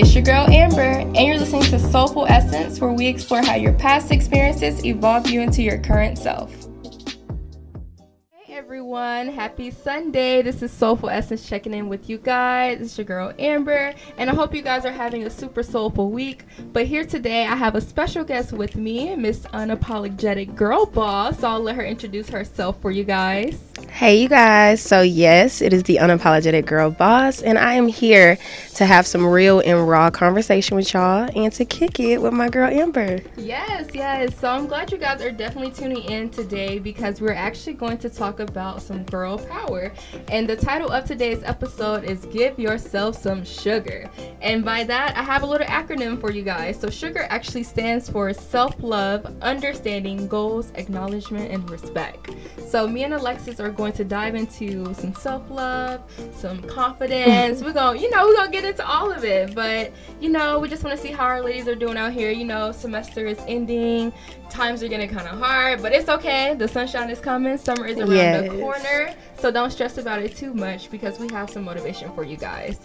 It's your girl Amber, and you're listening to Soulful Essence, where we explore how your past experiences evolve you into your current self Hey everyone. Happy Sunday. This is Soulful Essence checking in with you guys. It's your girl Amber, and I hope you guys are having a super soulful week. But here today, I have a special guest with me, Miss Unapologetic Girl Boss. So I'll let her introduce herself for you guys. Hey, you guys. So, yes, it is the Unapologetic Girl Boss, and I am here to have some real and raw conversation with y'all and to kick it with my girl Amber. Yes, yes. So, I'm glad you guys are definitely tuning in today because we're actually going to talk about some girl power. And the title of today's episode is Give Yourself Some Sugar. And by that, I have a little acronym for you guys. So, sugar actually stands for self love, understanding, goals, acknowledgement, and respect. So, me and Alexis are going to dive into some self love, some confidence. we're going, to you know, we're going to get into all of it. But, you know, we just want to see how our ladies are doing out here. You know, semester is ending times are getting kind of hard, but it's okay. The sunshine is coming. Summer is around yes. the corner. So don't stress about it too much because we have some motivation for you guys.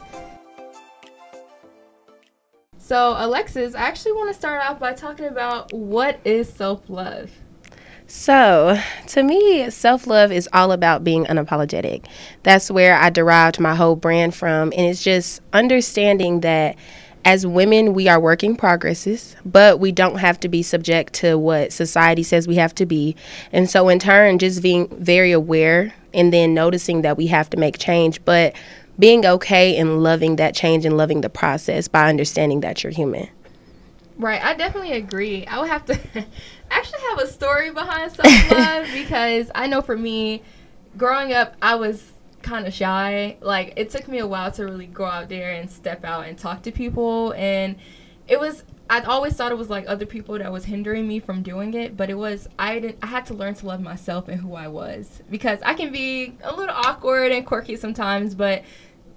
So, Alexis, I actually want to start off by talking about what is self love. So, to me, self love is all about being unapologetic. That's where I derived my whole brand from. And it's just understanding that as women, we are working progresses, but we don't have to be subject to what society says we have to be. And so, in turn, just being very aware and then noticing that we have to make change, but being okay and loving that change and loving the process by understanding that you're human. Right, I definitely agree. I would have to actually have a story behind self love because I know for me, growing up, I was kind of shy. Like it took me a while to really go out there and step out and talk to people and it was I always thought it was like other people that was hindering me from doing it, but it was I didn't I had to learn to love myself and who I was because I can be a little awkward and quirky sometimes, but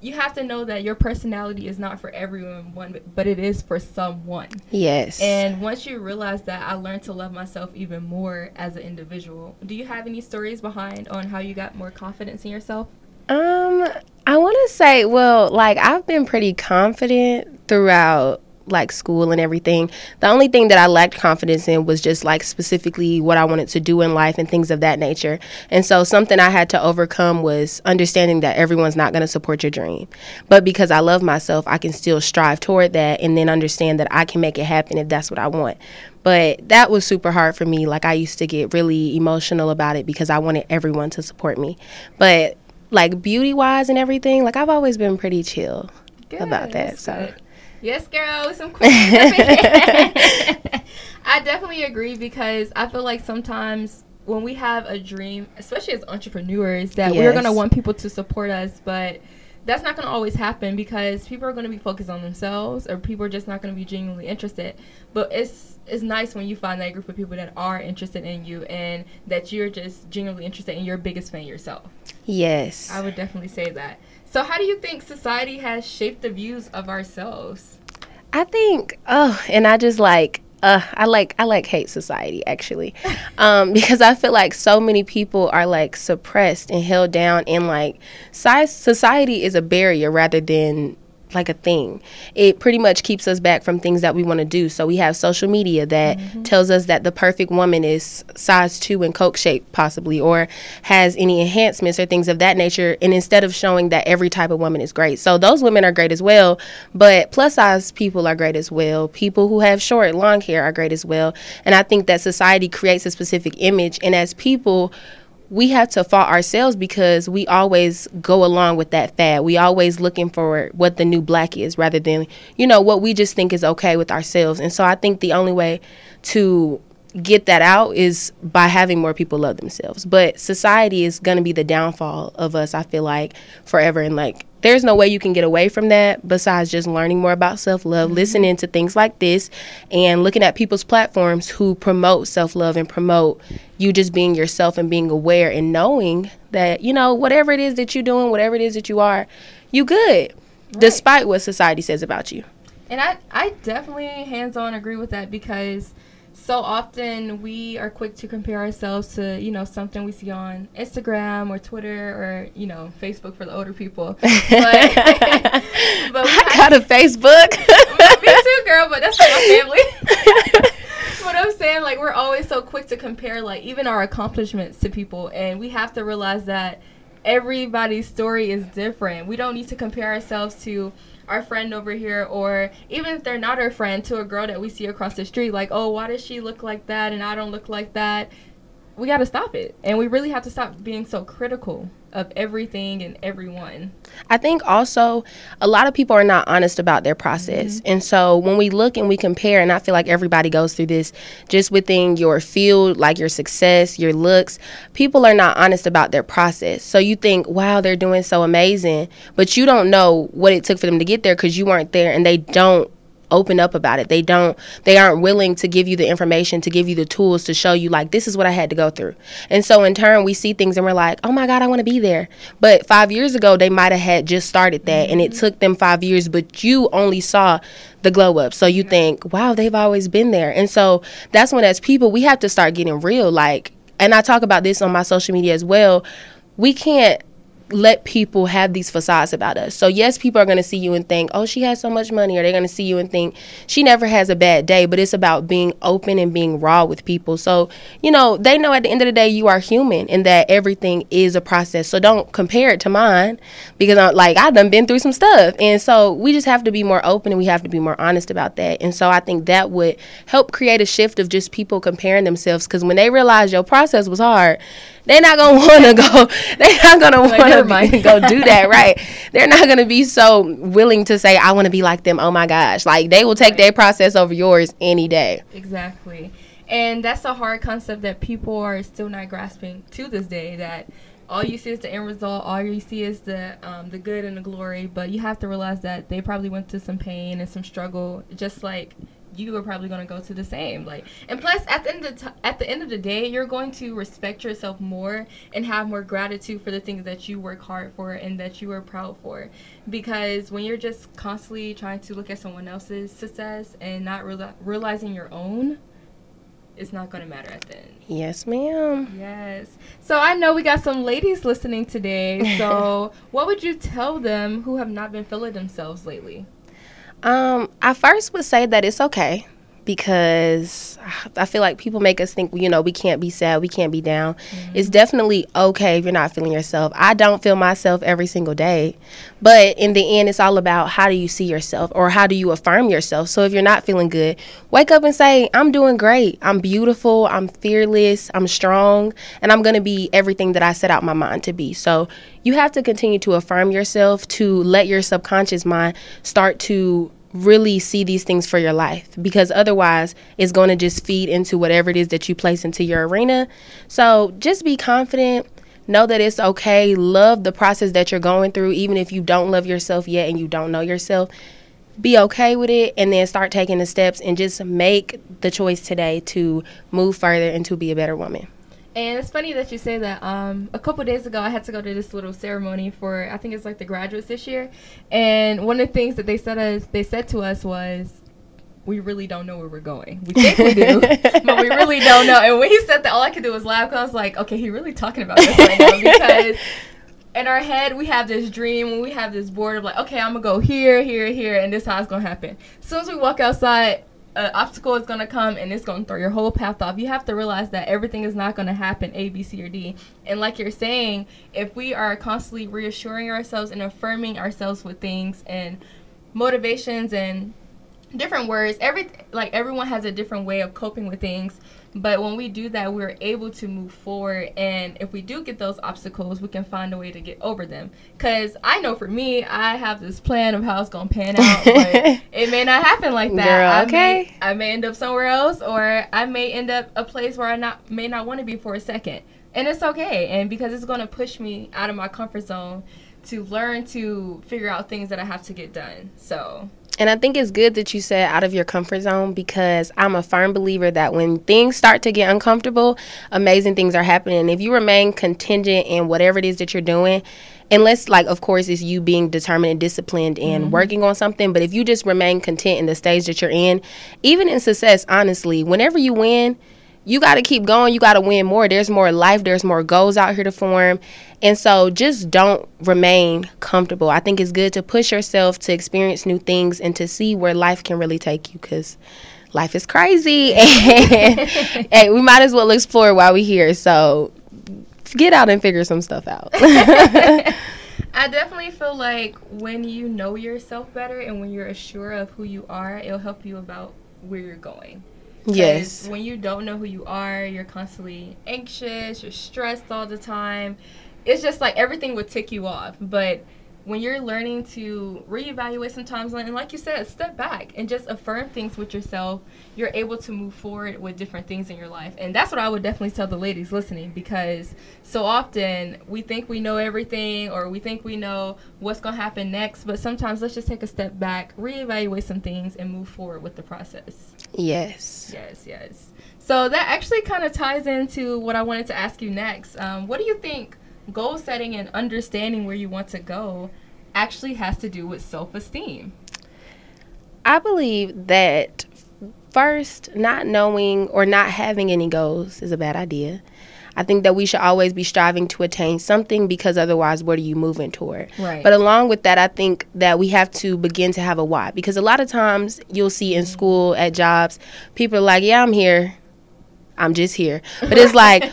you have to know that your personality is not for everyone, but it is for someone. Yes. And once you realize that, I learned to love myself even more as an individual. Do you have any stories behind on how you got more confidence in yourself? Um, I want to say, well, like I've been pretty confident throughout like school and everything. The only thing that I lacked confidence in was just like specifically what I wanted to do in life and things of that nature. And so something I had to overcome was understanding that everyone's not going to support your dream. But because I love myself, I can still strive toward that and then understand that I can make it happen if that's what I want. But that was super hard for me. Like I used to get really emotional about it because I wanted everyone to support me. But like beauty wise and everything, like I've always been pretty chill good, about that. So. Yes, girl, some queens. I definitely agree because I feel like sometimes when we have a dream, especially as entrepreneurs, that yes. we're gonna want people to support us, but that's not going to always happen because people are going to be focused on themselves or people are just not going to be genuinely interested. But it's it's nice when you find that group of people that are interested in you and that you're just genuinely interested in you're biggest fan yourself. Yes. I would definitely say that. So how do you think society has shaped the views of ourselves i think oh and i just like uh, I like I like hate society actually, um, because I feel like so many people are like suppressed and held down, and like size society is a barrier rather than like a thing. It pretty much keeps us back from things that we want to do. So we have social media that mm-hmm. tells us that the perfect woman is size 2 and coke shape possibly or has any enhancements or things of that nature and instead of showing that every type of woman is great. So those women are great as well, but plus size people are great as well. People who have short long hair are great as well. And I think that society creates a specific image and as people we have to fault ourselves because we always go along with that fad. We always looking for what the new black is rather than, you know, what we just think is okay with ourselves. And so I think the only way to get that out is by having more people love themselves. But society is going to be the downfall of us, I feel like, forever. And like, there's no way you can get away from that besides just learning more about self love, mm-hmm. listening to things like this, and looking at people's platforms who promote self love and promote you just being yourself and being aware and knowing that, you know, whatever it is that you're doing, whatever it is that you are, you good, right. despite what society says about you. And I, I definitely hands on agree with that because so often we are quick to compare ourselves to you know something we see on Instagram or Twitter or you know Facebook for the older people. But, but I got a Facebook. me too, girl. But that's not my family. what I'm saying, like we're always so quick to compare like even our accomplishments to people, and we have to realize that everybody's story is different. We don't need to compare ourselves to our friend over here or even if they're not our friend to a girl that we see across the street like oh why does she look like that and i don't look like that we got to stop it. And we really have to stop being so critical of everything and everyone. I think also a lot of people are not honest about their process. Mm-hmm. and so when we look and we compare and i feel like everybody goes through this just within your field like your success your looks people are not honest about their process. So you think wow they're doing so amazing. But you don't know what it took for them to get there because you weren't there and they don't open up about it. They don't they aren't willing to give you the information, to give you the tools to show you like this is what I had to go through. And so in turn we see things and we're like, "Oh my god, I want to be there." But 5 years ago they might have had just started that mm-hmm. and it took them 5 years, but you only saw the glow up. So you think, "Wow, they've always been there." And so that's when as people we have to start getting real like and I talk about this on my social media as well. We can't let people have these facades about us. So yes, people are going to see you and think, "Oh, she has so much money," or they're going to see you and think she never has a bad day. But it's about being open and being raw with people. So you know they know at the end of the day you are human and that everything is a process. So don't compare it to mine because I'm like I've done been through some stuff, and so we just have to be more open and we have to be more honest about that. And so I think that would help create a shift of just people comparing themselves because when they realize your process was hard they're not gonna want to go. They're not gonna want to go do that, right? They're not gonna be so willing to say, "I want to be like them." Oh my gosh, like they will take right. their process over yours any day. Exactly, and that's a hard concept that people are still not grasping to this day. That all you see is the end result. All you see is the um, the good and the glory. But you have to realize that they probably went through some pain and some struggle, just like you are probably going to go to the same like and plus at the end of the t- at the end of the day you're going to respect yourself more and have more gratitude for the things that you work hard for and that you are proud for because when you're just constantly trying to look at someone else's success and not reali- realizing your own it's not going to matter at the end. Yes, ma'am. Yes. So I know we got some ladies listening today. So what would you tell them who have not been feeling themselves lately? Um, I first would say that it's okay because I feel like people make us think, you know, we can't be sad, we can't be down. Mm-hmm. It's definitely okay if you're not feeling yourself. I don't feel myself every single day, but in the end, it's all about how do you see yourself or how do you affirm yourself. So if you're not feeling good, wake up and say, I'm doing great. I'm beautiful. I'm fearless. I'm strong. And I'm going to be everything that I set out my mind to be. So you have to continue to affirm yourself to let your subconscious mind start to really see these things for your life because otherwise it's going to just feed into whatever it is that you place into your arena. So just be confident. Know that it's okay. Love the process that you're going through, even if you don't love yourself yet and you don't know yourself. Be okay with it and then start taking the steps and just make the choice today to move further and to be a better woman. And it's funny that you say that. Um, a couple days ago, I had to go to this little ceremony for I think it's like the graduates this year, and one of the things that they said us they said to us was, "We really don't know where we're going. We think we do, but we really don't know." And when he said that, all I could do was laugh because I was like, "Okay, he really talking about this right now because." in our head we have this dream we have this board of like okay i'm gonna go here here here and this is how it's gonna happen as soon as we walk outside an obstacle is going to come and it's going to throw your whole path off. You have to realize that everything is not going to happen A, B, C, or D. And like you're saying, if we are constantly reassuring ourselves and affirming ourselves with things and motivations and different words, every like everyone has a different way of coping with things. But when we do that, we're able to move forward. And if we do get those obstacles, we can find a way to get over them. Because I know for me, I have this plan of how it's going to pan out, but it may not happen like that. Girl, I okay. May, I may end up somewhere else, or I may end up a place where I not may not want to be for a second. And it's okay. And because it's going to push me out of my comfort zone to learn to figure out things that I have to get done. So and I think it's good that you said out of your comfort zone because I'm a firm believer that when things start to get uncomfortable, amazing things are happening. If you remain contingent in whatever it is that you're doing, unless like of course it's you being determined and disciplined and Mm-hmm. working on something but if you just remain content in the stage that you're in even in success honestly whenever you win you got to keep going you got to win more. There's more life there's more goals out here to form. And so just don't remain comfortable. I think it's good to push yourself to experience new things and to see where life can really take you because life is crazy. And hey, we might as well explore while we're here. So get out and figure some stuff out. I definitely feel like when you know yourself better and when you're sure of who you are, it'll help you about where you're going. Yes When you don't know who you are, you're constantly anxious, you're stressed all the time. It's just like everything would tick you off. But when you're learning to reevaluate sometimes, and like you said, step back and just affirm things with yourself, you're able to move forward with different things in your life. And that's what I would definitely tell the ladies listening because so often we think we know everything or we think we know what's going to happen next. But sometimes let's just take a step back, reevaluate some things, and move forward with the process. yes Yes, yes. So that actually kind of ties into what I wanted to ask you next. Um, what do you think goal setting and understanding where you want to go actually has to do with self esteem? I believe that first, not knowing or not having any goals is a bad idea. I think that we should always be striving to attain something because otherwise, what are you moving toward? Right. But along with that, I think that we have to begin to have a why because a lot of times you'll see in school, at jobs, people are like, Yeah, I'm here. I'm just here. But it's like,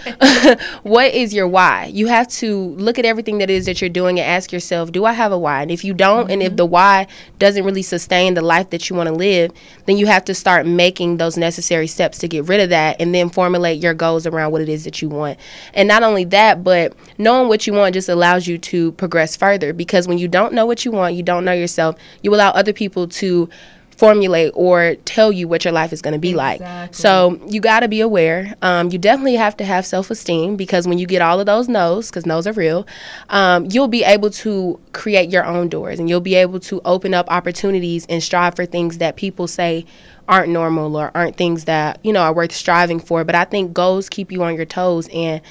what is your why? You have to look at everything that is that you're doing and ask yourself, do I have a why? And if you don't, and if mm-hmm. the why doesn't really sustain the life that you want to live, then you have to start making those necessary steps to get rid of that and then formulate your goals around what it is that you want. And not only that, but knowing what you want just allows you to progress further because when you don't know what you want, you don't know yourself, you allow other people to formulate or tell you what your life is going to be like. So you got to be aware. Um, you definitely have to have self esteem because when you get all of those no's, because no's are real, um, you'll be able to create your own doors and you'll be able to open up opportunities and strive for things that people say aren't normal or aren't things that you know are worth striving for. But I think goals keep you on your toes and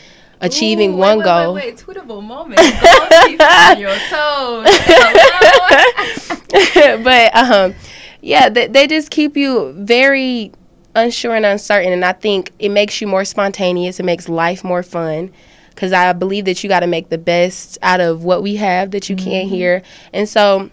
achieving Ooh, one wait, goal. Wait, wait, tweetable moment. On your toes. But um, yeah, they, they just keep you very unsure and uncertain, and I think it makes you more spontaneous. It makes life more fun. Because I believe that you got to make the best out of what we have that you can mm-hmm. here. And so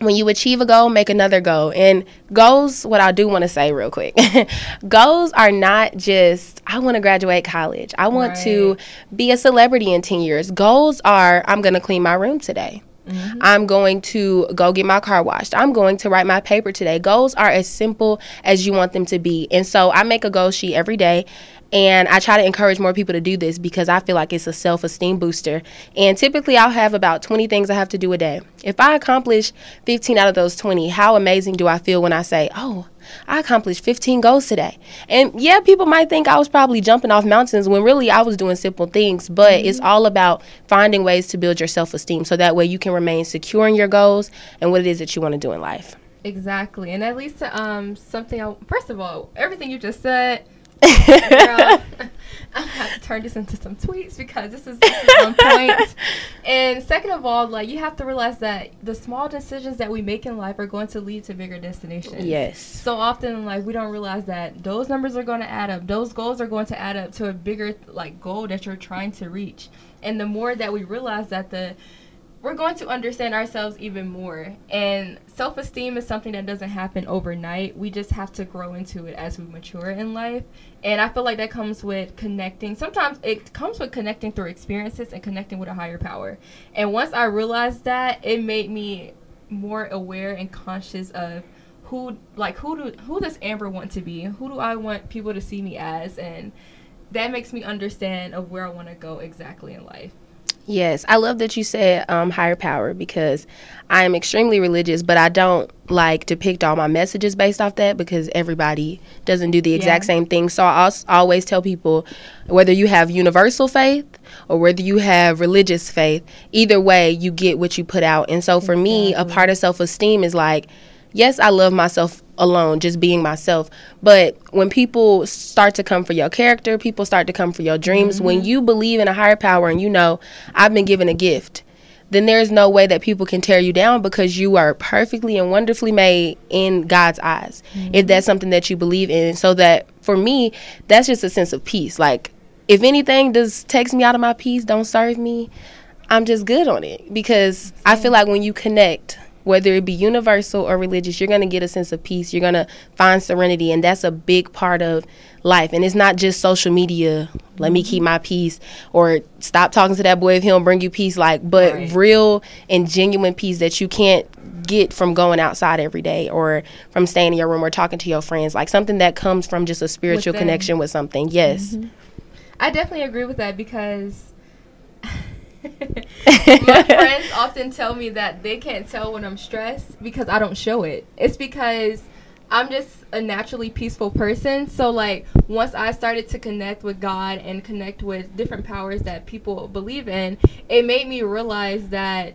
when you achieve a goal, make another goal. And goals, what I do want to say real quick goals are not just, I want to graduate college, I want to be a celebrity in 10 years. Goals are, I'm going to clean my room today. Mm-hmm. I'm going to go get my car washed. I'm going to write my paper today. Goals are as simple as you want them to be. And so I make a goal sheet every day and I try to encourage more people to do this because I feel like it's a self esteem booster. And typically I'll have about 20 things I have to do a day. If I accomplish 15 out of those 20, how amazing do I feel when I say, oh, I accomplished 15 goals today. And yeah, people might think I was probably jumping off mountains when really I was doing simple things, but it's all about finding ways to build your self esteem so that way you can remain secure in your goals and what it is that you want to do in life. Exactly, and that leads to um something. I, first of all, everything you just said, girl, I have to turn this into some tweets because this is, this is on point. And second of all, like you have to realize that the small decisions that we make in life are going to lead to bigger destinations. Yes. So often, like we don't realize that those numbers are going to add up. Those goals are going to add up to a bigger like goal that you're trying to reach. And the more that we realize that the we're going to understand ourselves even more. And self esteem is something that doesn't happen overnight. We just have to grow into it as we mature in life. And I feel like that comes with connecting. Sometimes it comes with connecting through experiences and connecting with a higher power. And once I realized that, it made me more aware and conscious of who like who do who does Amber want to be? Who do I want people to see me as? And that makes me understand of where I want to go exactly in life. Yes, I love that you said um, higher power because I am extremely religious, but I don't like depict all my messages based off that because everybody doesn't do the exact Yeah. same thing. So I always tell people whether you have universal faith or whether you have religious faith, either way, you get what you put out. And so for me, a part of self esteem is like, yes, I love myself alone, just being myself. But when people start to come for your character, people start to come for your dreams. When you believe in a higher power and you know, I've been given a gift, then there's no way that people can tear you down because you are perfectly and wonderfully made in God's eyes. Mm-hmm. If that's something that you believe in. So that for me, that's just a sense of peace. Like if anything does takes me out of my peace, don't serve me, I'm just good on it because I feel like when you connect whether it be universal or religious, you're going to get a sense of peace. You're going to find serenity. And that's a big part of life. And it's not just social media, let me keep my peace, or stop talking to that boy if he don't bring you peace. Like, but right. real and genuine peace that you can't get from going outside every day or from staying in your room or talking to your friends. Like something that comes from just a spiritual connection with something. Yes. Mm-hmm. I definitely agree with that because my friends often tell me that they can't tell when I'm stressed because I don't show it. It's because I'm just a naturally peaceful person. So like once I started to connect with God and connect with different powers that people believe in, it made me realize that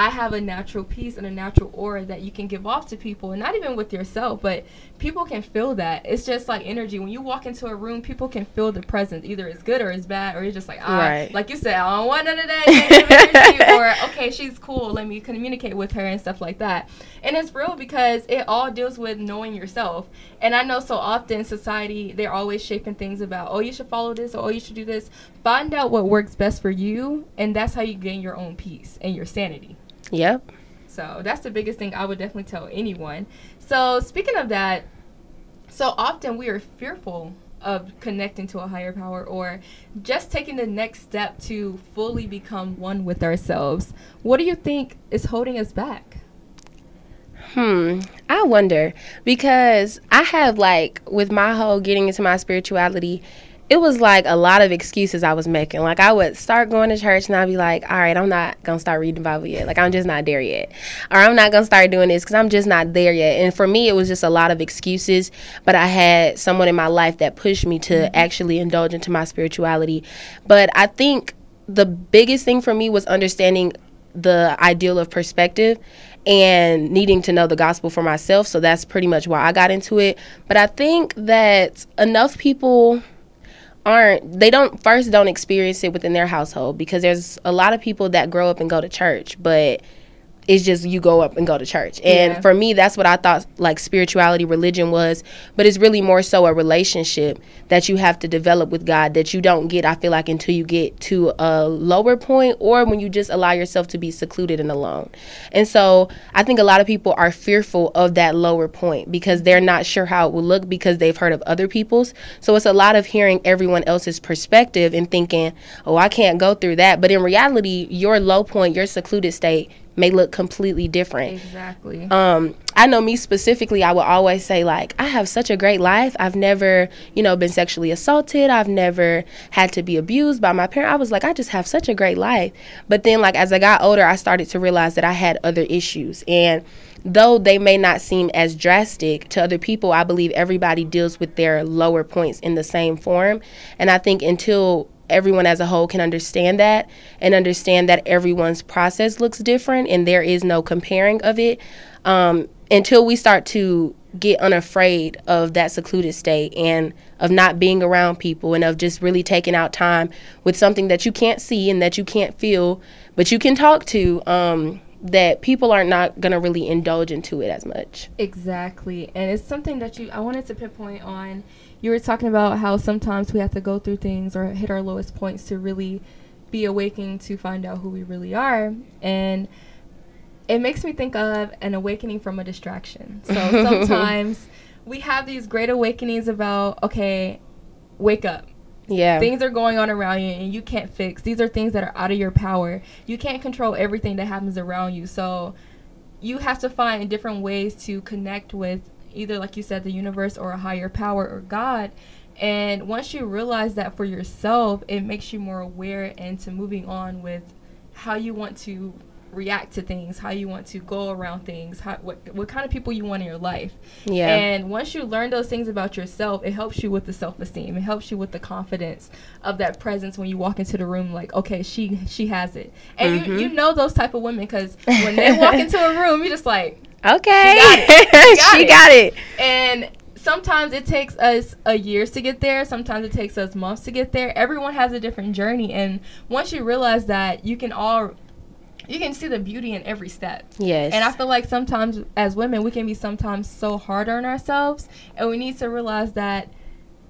I have a natural peace and a natural aura that you can give off to people, and not even with yourself, but people can feel that. It's just like energy. When you walk into a room, people can feel the presence. Either it's good or it's bad, or it's just like, ah, right. like you said, I don't want none of that. or okay, she's cool. Let me communicate with her and stuff like that. And it's real because it all deals with knowing yourself. And I know so often society they're always shaping things about, oh, you should follow this, or oh, you should do this. Find out what works best for you, and that's how you gain your own peace and your sanity. Yep. So that's the biggest thing I would definitely tell anyone. So speaking of that, so often we are fearful of connecting to a higher power or just taking the next step to fully become one with ourselves. What do you think is holding us back? Hmm, I wonder because I have like with my whole getting into my spirituality, it was like a lot of excuses I was making. Like I would start going to church and I'd be like, all right, I'm not gonna start reading the Bible yet. Like I'm just not there yet, or I'm not gonna start doing this because I'm just not there yet. And for me, it was just a lot of excuses. But I had someone in my life that pushed me to mm-hmm. actually indulge into my spirituality. But I think the biggest thing for me was understanding the ideal of perspective and needing to know the gospel for myself. So that's pretty much why I got into it. But I think that enough people aren't they don't first don't experience it within their household because there's a lot of people that grow up and go to church but it's just you go up and go to church. And yeah. for me, that's what I thought like spirituality, religion was. But it's really more so a relationship that you have to develop with God that you don't get, I feel like, until you get to a lower point or when you just allow yourself to be secluded and alone. And so I think a lot of people are fearful of that lower point because they're not sure how it will look because they've heard of other people's. So it's a lot of hearing everyone else's perspective and thinking, oh, I can't go through that. But in reality, your low point, your secluded state, may look completely different. Exactly. Um, I know me specifically, I would always say, like, I have such a great life. I've never, you know, been sexually assaulted. I've never had to be abused by my parent. I was like, I just have such a great life. But then, like, as I got older, I started to realize that I had other issues. And though they may not seem as drastic to other people, I believe everybody deals with their lower points in the same form. And I think until everyone as a whole can understand that and understand that everyone's process looks different and there is no comparing of it um, until we start to get unafraid of that secluded state and of not being around people and of just really taking out time with something that you can't see and that you can't feel but you can talk to um, that people are not going to really indulge into it as much. Exactly and it's something that you i wanted to pinpoint on you were talking about how sometimes we have to go through things or hit our lowest points to really be awakening to find out who we really are and it makes me think of an awakening from a distraction so sometimes we have these great awakenings about okay wake up yeah. Things are going on around you and you can't fix. These are things that are out of your power. You can't control everything that happens around you. So you have to find different ways to connect with either like you said the universe or a higher power or god. And once you realize that for yourself it makes you more aware and to moving on with how you want to react to things how you want to go around things how, what, what kind of people you want in your life. Yeah. And once you learn those things about yourself it helps you with the self-esteem. It helps you with the confidence of that presence when you walk into the room like okay she she has it. And mm-hmm. you, you know those type of women because when they walk into a room you're just like Okay. She got it. She, got, she it. got, it. And sometimes it takes us a years to get there. Sometimes it takes us months to get there. Everyone has a different journey. And once you realize that, you can all you can see the beauty in every step. Yes. And I feel like sometimes as women, we can be sometimes so hard on ourselves, and we need to realize that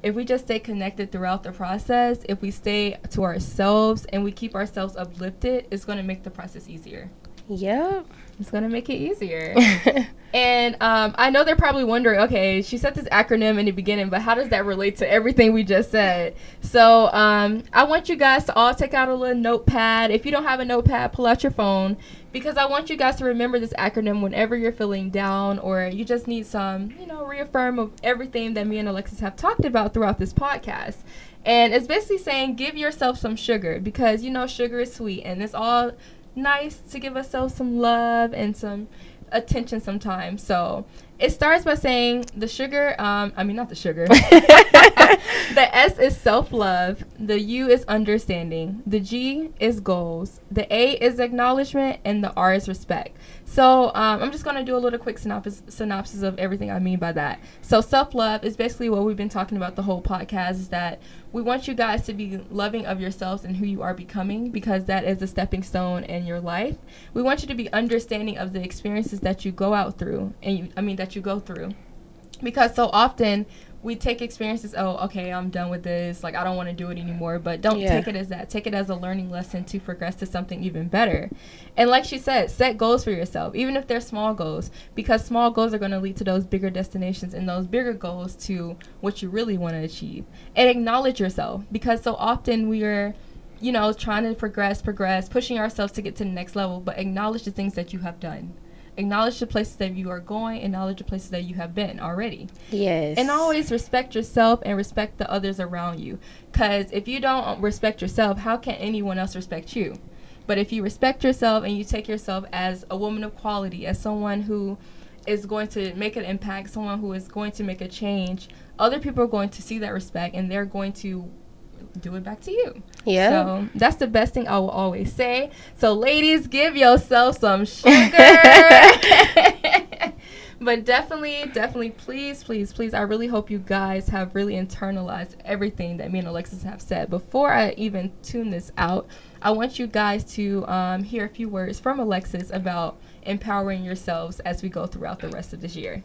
if we just stay connected throughout the process, if we stay to ourselves and we keep ourselves uplifted, it's going to make the process easier. Yep. It's to make it easier. and um, I know they're probably wondering okay, she said this acronym in the beginning, but how does that relate to everything we just said? So um, I want you guys to all take out a little notepad. If you don't have a notepad, pull out your phone because I want you guys to remember this acronym whenever you're feeling down or you just need some, you know, reaffirm of everything that me and Alexis have talked about throughout this podcast. And it's basically saying give yourself some sugar because you know sugar is sweet and it's all nice to give ourselves some love and some attention sometimes. So it starts by saying the sugar, um, I mean, not the sugar. the S is self love. The U is understanding. The G is goals. The A is acknowledgement. And the R is respect. So um, I'm just going to do a little quick synopsis, synopsis of everything I mean by that. So self love is basically what we've been talking about the whole podcast is that we want you guys to be loving of yourselves and who you are becoming because that is a stepping stone in your life. We want you to be understanding of the experiences that you go out through and you I mean that you go through. Because so often we take experiences, oh, okay, I'm done with this. Like, I don't want to do it anymore. But don't yeah. take it as that. Take it as a learning lesson to progress to something even better. And like she said, set goals for yourself, even if they're small goals, because small goals are going to lead to those bigger destinations and those bigger goals to what you really want to achieve. And acknowledge yourself, because so often we are you know, trying to progress, progress, pushing ourselves to get to the next level, but acknowledge the things that you have done acknowledge the places that you are going, acknowledge the places that you have been already. Yes. And always respect yourself and respect the others around you. Because if you don't respect yourself, how can anyone else respect you? But if you respect yourself and you take yourself as a woman of quality, as someone who is going to make an impact, someone who is going to make a change, other people are going to see that respect and they're going to do it back to you. Yeah. So that's the best thing I will always say. So ladies, give yourself some sugar. but definitely, definitely, please, please, please, I really hope you guys have really internalized everything that me and Alexis have said. Before I even tune this out, I want you guys to um, hear a few words from Alexis about empowering yourselves as we go throughout the rest of this year.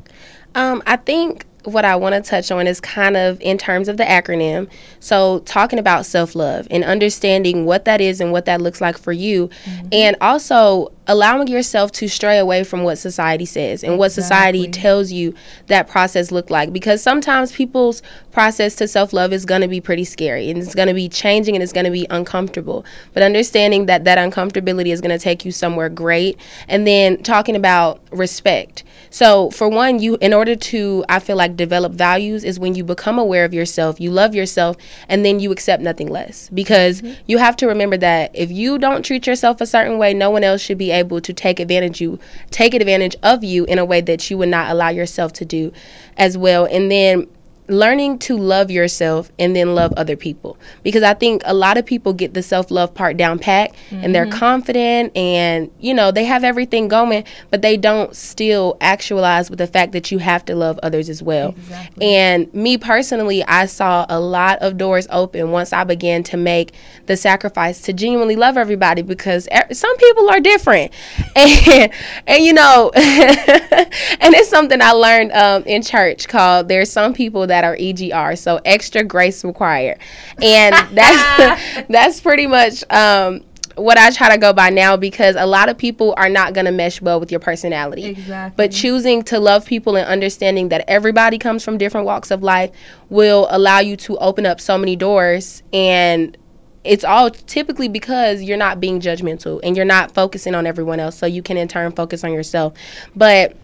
Um, I think what I want to touch on is kind of in terms of the acronym. So, talking about self love and understanding what that is and what that looks like for you, mm-hmm. and also allowing yourself to stray away from what society says and what society tells you that process look like because sometimes people's process to self-love is going to be pretty scary and it's going to be changing and it's going to be uncomfortable but understanding that that uncomfortability is going to take you somewhere great and then talking about respect. So for one you in order to i feel like develop values is when you become aware of yourself you love yourself and then you accept nothing less. Because mm-hmm. you have to remember that if you don't treat yourself a certain way no one else should be able to take advantage you take advantage of you in a way that you would not allow yourself to do as well. And then learning to love yourself and then love other people because i think a lot of people get the self-love part down pat mm-hmm. and they're mm-hmm. confident and you know they have everything going but they don't still actualize with the fact that you have to love others as well exactly. and me personally i saw a lot of doors open once i began to make the sacrifice to genuinely love everybody because some people are different and and you know and it's something i learned um, in church called there's some people that that are EGR, so extra grace required, and that's that's pretty much um, what I try to go by now because a lot of people are not going to mesh well with your personality. Exactly. But choosing to love people and understanding that everybody comes from different walks of life will allow you to open up so many doors and it's all typically because you're not being judgmental and you're not focusing on everyone else so you can in turn focus on yourself. But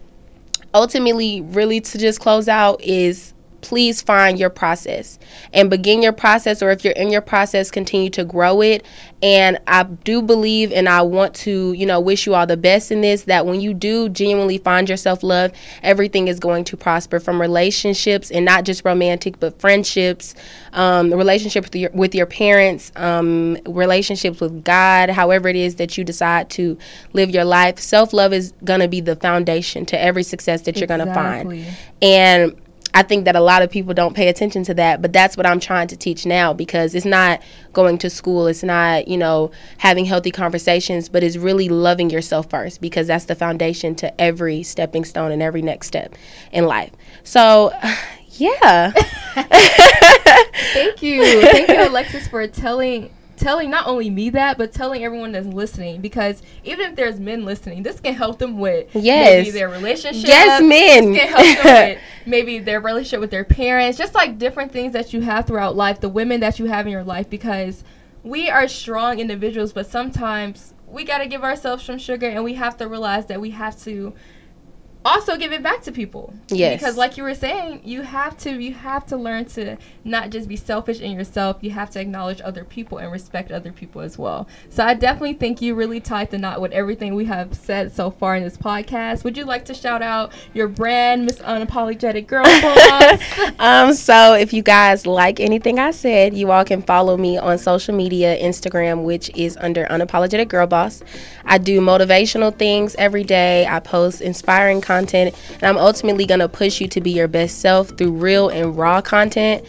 ultimately really to just close out is please find your process and begin your process or if you're in your process continue to grow it. And i do believe and i want to you know wish you all the best in this that when you do genuinely find yourself love everything is going to prosper from relationships and not just romantic but friendships um, relationships with your, with your parents um, relationships with god however it is that you decide to live your life. Self-love is going to be the foundation to every success that you're exactly. going to find and I think that a lot of people don't pay attention to that, but that's what I'm trying to teach now because it's not going to school, it's not, you know, having healthy conversations, but it's really loving yourself first because that's the foundation to every stepping stone and every next step in life. So, yeah. Thank you. Thank you, Alexis, for telling telling not only me that, but telling everyone that's listening. Because even if there's men listening, this can help them with yes. maybe their relationship. Yes, men. This can help them with maybe their relationship with their parents. Just like different things that you have throughout life, the women that you have in your life. Because we are strong individuals, but sometimes we got to give ourselves some sugar and we have to realize that we have to also give it back to people. Yes. Because like you were saying, you have to you have to learn to not just be selfish in yourself. You have to acknowledge other people and respect other people as well. So I definitely think you really tied the knot with everything we have said so far in this podcast. Would you like to shout out your brand, Miss Unapologetic Girl Boss? um, so if you guys like anything I said, you all can follow me on social media, Instagram, which is under Unapologetic Girl Boss. I do motivational things every day. I post inspiring content content. And I'm ultimately going to push you to be your best self through real and raw content.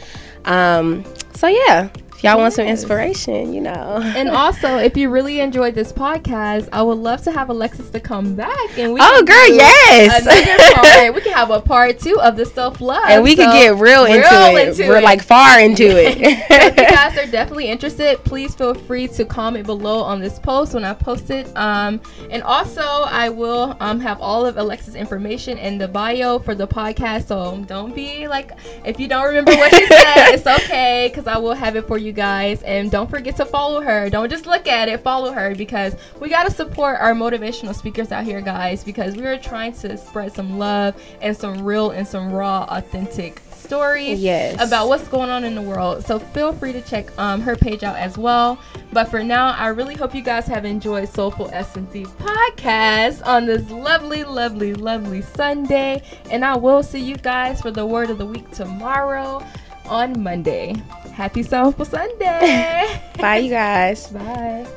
Um, so, yeah, y'all want some inspiration, you know. And also, if you really enjoyed this podcast, I would love to have Alexis to come back and we oh, girl, yes, we can have a part two of the self love, and we so can get real, into real it. Into We're it. like far into it. if you guys are definitely interested, please feel free to comment below on this post when I post it. Um, and also, I will um, have all of Alexis' information in the bio for the podcast. So don't be like, if you don't remember what she said, it's okay because I will have it for you guys. And don't forget to follow her. Don't just look at it, follow her because we got to support our motivational speakers out here, guys, because we are trying to spread some love and some real and some raw, authentic stories yes. about what's going on in the world. So feel free to check um, her page out as well. But for now, I really hope you guys have enjoyed Soulful Essence podcast on this lovely, lovely, lovely Sunday. And I will see you guys for the word of the week tomorrow on Monday. Happy Soulful Sunday. Bye, you guys. Bye.